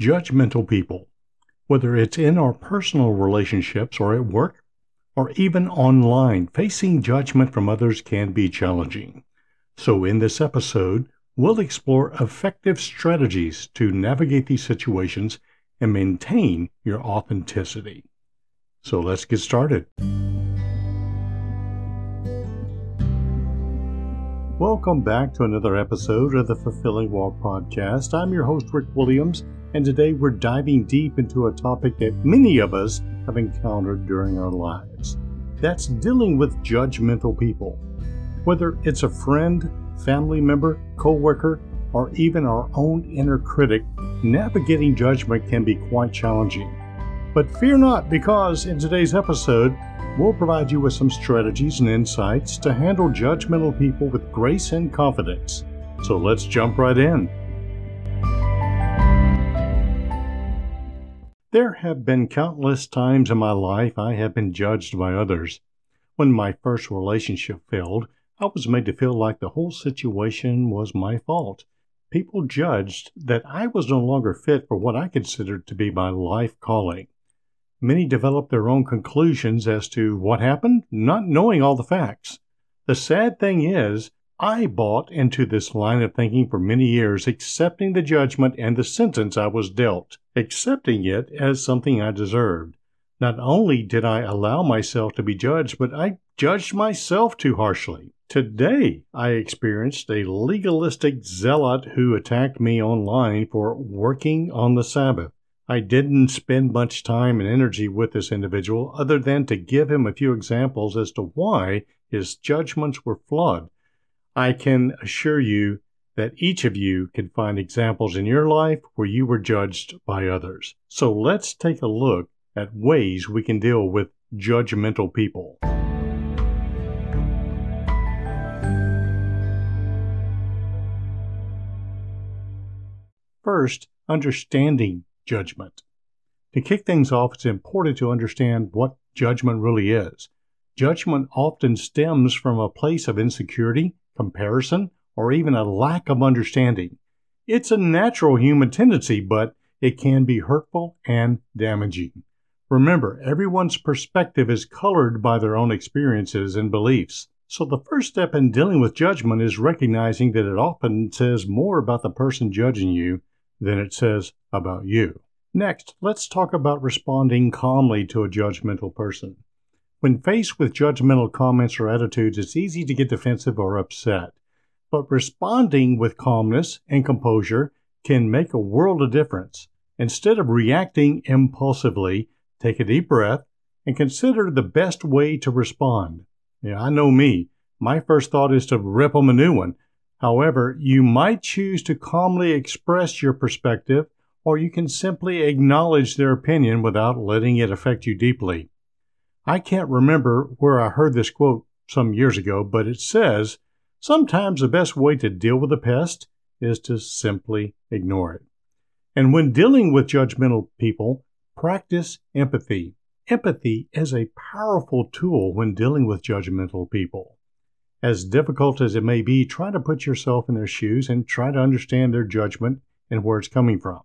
judgmental people. Whether it's in our personal relationships or at work, or even online, facing judgment from others can be challenging. So, in this episode, we'll explore effective strategies to navigate these situations and maintain your authenticity. So, let's get started. Welcome back to another episode of the Fulfilling Walk podcast. I'm your host, Rick Williams, and today we're diving deep into a topic that many of us have encountered during our lives. That's dealing with judgmental people. Whether it's a friend, family member, coworker, or even our own inner critic, navigating judgment can be quite challenging. But fear not, because in today's episode, we'll provide you with some strategies and insights to handle judgmental people with grace and confidence. So let's jump right in. There have been countless times in my life I have been judged by others. When my first relationship failed, I was made to feel like the whole situation was my fault. People judged that I was no longer fit for what I considered to be my life calling. Many develop their own conclusions as to what happened, not knowing all the facts. The sad thing is, I bought into this line of thinking for many years, accepting the judgment and the sentence I was dealt, accepting it as something I deserved. Not only did I allow myself to be judged, but I judged myself too harshly. Today, I experienced a legalistic zealot who attacked me online for working on the Sabbath. I didn't spend much time and energy with this individual other than to give him a few examples as to why his judgments were flawed. I can assure you that each of you can find examples in your life where you were judged by others. So let's take a look at ways we can deal with judgmental people. First, understanding judgment. To kick things off, it's important to understand what judgment really is. Judgment often stems from a place of insecurity, comparison, or even a lack of understanding. It's a natural human tendency, but it can be hurtful and damaging. Remember, everyone's perspective is colored by their own experiences and beliefs. So the first step in dealing with judgment is recognizing that it often says more about the person judging you than it says about you. Next, let's talk about responding calmly to a judgmental person. When faced with judgmental comments or attitudes, it's easy to get defensive or upset. But responding with calmness and composure can make a world of difference. Instead of reacting impulsively, take a deep breath and consider the best way to respond. Yeah, I know me. My first thought is to rip them a new one. However, you might choose to calmly express your perspective, or you can simply acknowledge their opinion without letting it affect you deeply. I can't remember where I heard this quote some years ago, but it says, Sometimes the best way to deal with a pest is to simply ignore it. And when dealing with judgmental people, practice empathy. Empathy is a powerful tool when dealing with judgmental people. As difficult as it may be, try to put yourself in their shoes and try to understand their judgment and where it's coming from.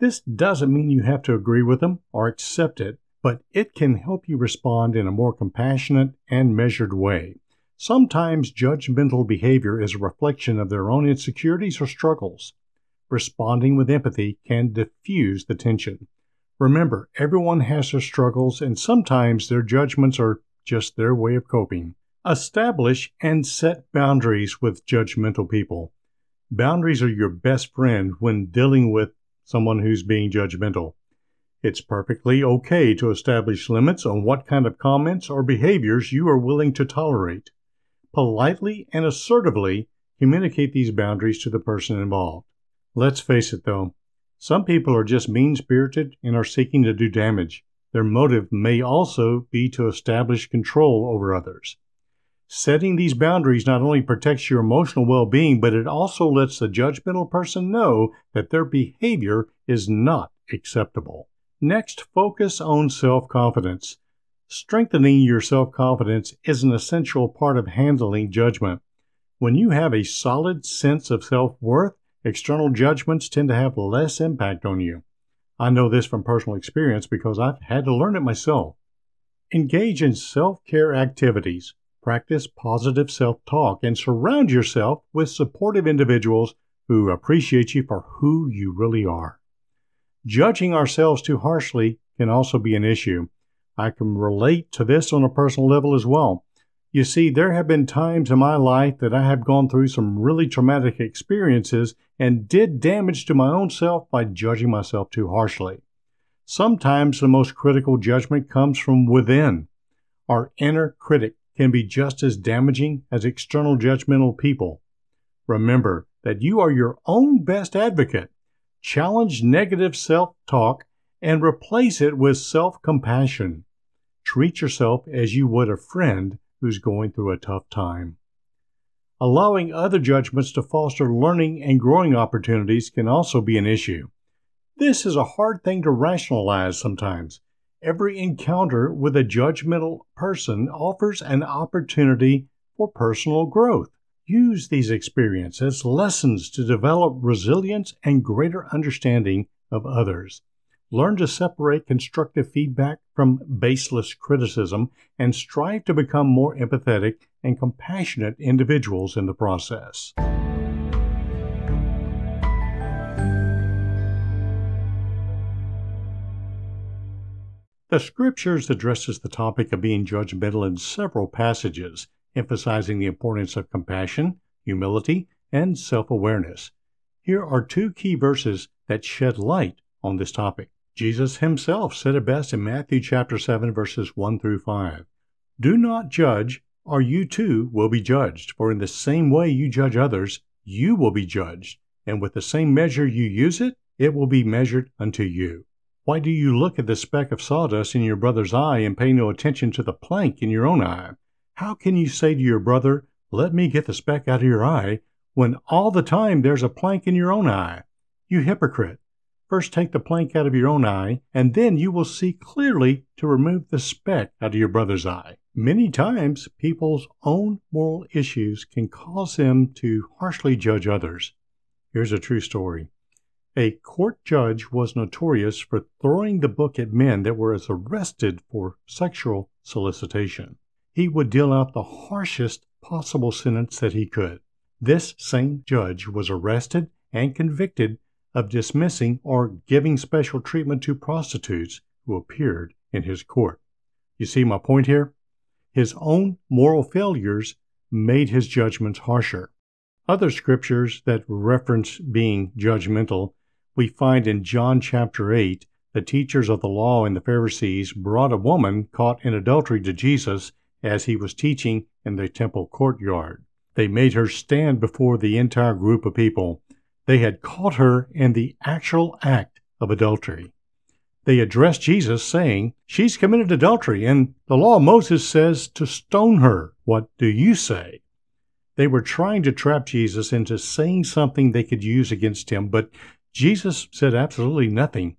This doesn't mean you have to agree with them or accept it, but it can help you respond in a more compassionate and measured way. Sometimes judgmental behavior is a reflection of their own insecurities or struggles. Responding with empathy can diffuse the tension. Remember, everyone has their struggles, and sometimes their judgments are just their way of coping. Establish and set boundaries with judgmental people. Boundaries are your best friend when dealing with someone who's being judgmental. It's perfectly okay to establish limits on what kind of comments or behaviors you are willing to tolerate. Politely and assertively communicate these boundaries to the person involved. Let's face it though, some people are just mean spirited and are seeking to do damage. Their motive may also be to establish control over others. Setting these boundaries not only protects your emotional well being, but it also lets the judgmental person know that their behavior is not acceptable. Next, focus on self confidence. Strengthening your self confidence is an essential part of handling judgment. When you have a solid sense of self worth external judgments tend to have less impact on you. I know this from personal experience because I've had to learn it myself. Engage in self care activities, practice positive self talk, and surround yourself with supportive individuals who appreciate you for who you really are. Judging ourselves too harshly can also be an issue. I can relate to this on a personal level as well. You see, there have been times in my life that I have gone through some really traumatic experiences and did damage to my own self by judging myself too harshly. Sometimes the most critical judgment comes from within. Our inner critic can be just as damaging as external judgmental people. Remember that you are your own best advocate. Challenge negative self talk and replace it with self compassion. Treat yourself as you would a friend who's going through a tough time. Allowing other judgments to foster learning and growing opportunities can also be an issue. This is a hard thing to rationalize sometimes. Every encounter with a judgmental person offers an opportunity for personal growth. Use these experiences as lessons to develop resilience and greater understanding of others. Learn to separate constructive feedback from baseless criticism and strive to become more empathetic and compassionate individuals in the process. The scriptures addresses the topic of being judgmental in several passages, emphasizing the importance of compassion, humility, and self-awareness. Here are two key verses that shed light on this topic. Jesus himself said it best in Matthew chapter 7 verses 1 through 5. Do not judge, or you too will be judged. For in the same way you judge others, you will be judged. And with the same measure you use it, it will be measured unto you. Why do you look at the speck of sawdust in your brother's eye and pay no attention to the plank in your own eye? How can you say to your brother, Let me get the speck out of your eye, when all the time there's a plank in your own eye? You hypocrite! First take the plank out of your own eye, and then you will see clearly to remove the speck out of your brother's eye. Many times, people's own moral issues can cause them to harshly judge others. Here's a true story. A court judge was notorious for throwing the book at men that were arrested for sexual solicitation. He would deal out the harshest possible sentence that he could. This same judge was arrested and convicted of dismissing or giving special treatment to prostitutes who appeared in his court. You see my point here? His own moral failures made his judgments harsher. Other scriptures that reference being judgmental we find in John chapter 8 the teachers of the law and the Pharisees brought a woman caught in adultery to Jesus as he was teaching in the temple courtyard. They made her stand before the entire group of people they had caught her in the actual act of adultery. They addressed Jesus, saying, She's committed adultery, and the law of Moses says to stone her. What do you say? They were trying to trap Jesus into saying something they could use against him, but Jesus said absolutely nothing.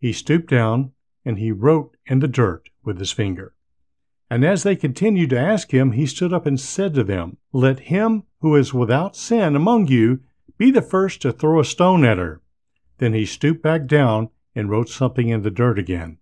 He stooped down and he wrote in the dirt with his finger. And as they continued to ask him, he stood up and said to them, Let him who is without sin among you be the first to throw a stone at her. Then he stooped back down and wrote something in the dirt again.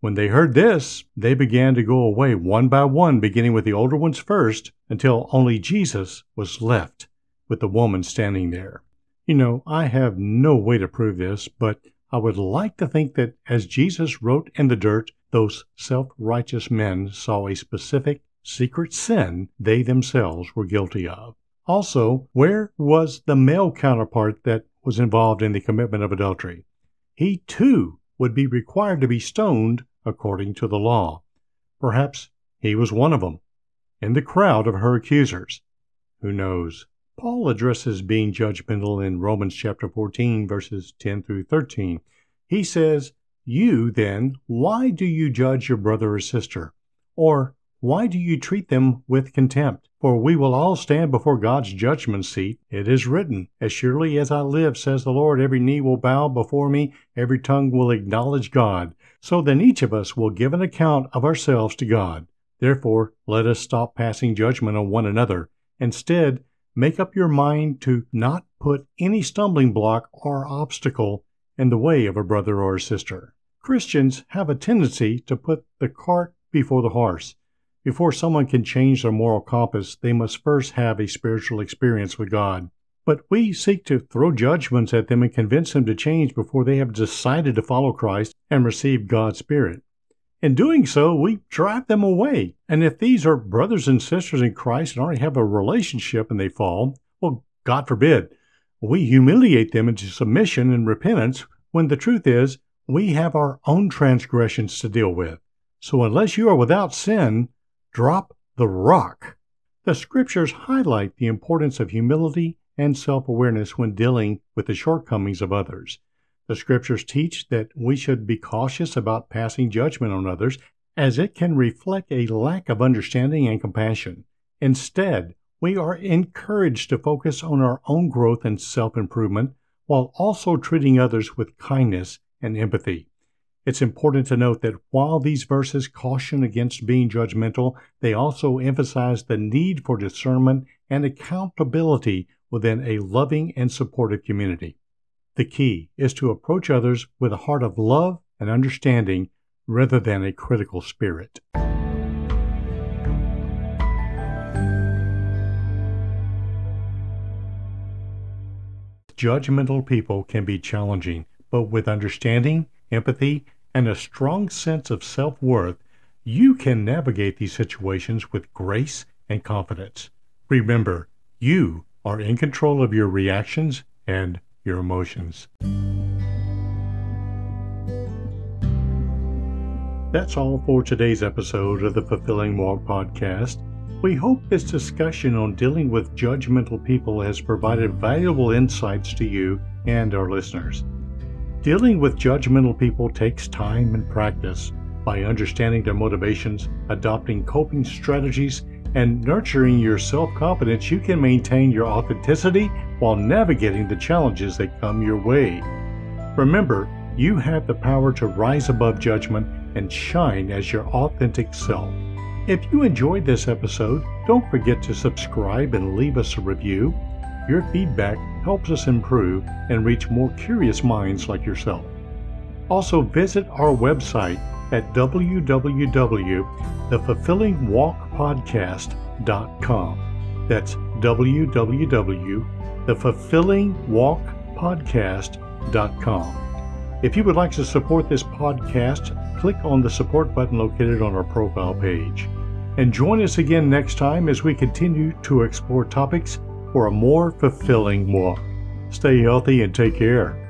When they heard this, they began to go away one by one, beginning with the older ones first, until only Jesus was left with the woman standing there. You know, I have no way to prove this, but I would like to think that as Jesus wrote in the dirt, those self righteous men saw a specific, secret sin they themselves were guilty of. Also, where was the male counterpart that was involved in the commitment of adultery? He too would be required to be stoned according to the law. Perhaps he was one of them, in the crowd of her accusers. Who knows? Paul addresses being judgmental in Romans chapter 14, verses 10 through 13. He says, You then, why do you judge your brother or sister? Or why do you treat them with contempt? For we will all stand before God's judgment seat. It is written, As surely as I live, says the Lord, every knee will bow before me, every tongue will acknowledge God. So then each of us will give an account of ourselves to God. Therefore, let us stop passing judgment on one another. Instead, make up your mind to not put any stumbling block or obstacle in the way of a brother or a sister. Christians have a tendency to put the cart before the horse. Before someone can change their moral compass, they must first have a spiritual experience with God. But we seek to throw judgments at them and convince them to change before they have decided to follow Christ and receive God's Spirit. In doing so, we drive them away. And if these are brothers and sisters in Christ and already have a relationship and they fall, well, God forbid, we humiliate them into submission and repentance when the truth is we have our own transgressions to deal with. So unless you are without sin, drop the rock. The scriptures highlight the importance of humility and self awareness when dealing with the shortcomings of others. The scriptures teach that we should be cautious about passing judgment on others, as it can reflect a lack of understanding and compassion. Instead, we are encouraged to focus on our own growth and self improvement while also treating others with kindness and empathy. It's important to note that while these verses caution against being judgmental, they also emphasize the need for discernment and accountability within a loving and supportive community. The key is to approach others with a heart of love and understanding rather than a critical spirit. Judgmental people can be challenging, but with understanding, empathy, and a strong sense of self worth, you can navigate these situations with grace and confidence. Remember, you are in control of your reactions and your emotions. That's all for today's episode of the Fulfilling Walk podcast. We hope this discussion on dealing with judgmental people has provided valuable insights to you and our listeners. Dealing with judgmental people takes time and practice. By understanding their motivations, adopting coping strategies, and nurturing your self confidence, you can maintain your authenticity while navigating the challenges that come your way. Remember, you have the power to rise above judgment and shine as your authentic self. If you enjoyed this episode, don't forget to subscribe and leave us a review. Your feedback helps us improve and reach more curious minds like yourself. Also, visit our website at www.thefulfillingwalkpodcast.com. That's www.thefulfillingwalkpodcast.com. If you would like to support this podcast, click on the support button located on our profile page. And join us again next time as we continue to explore topics for a more fulfilling walk. Stay healthy and take care.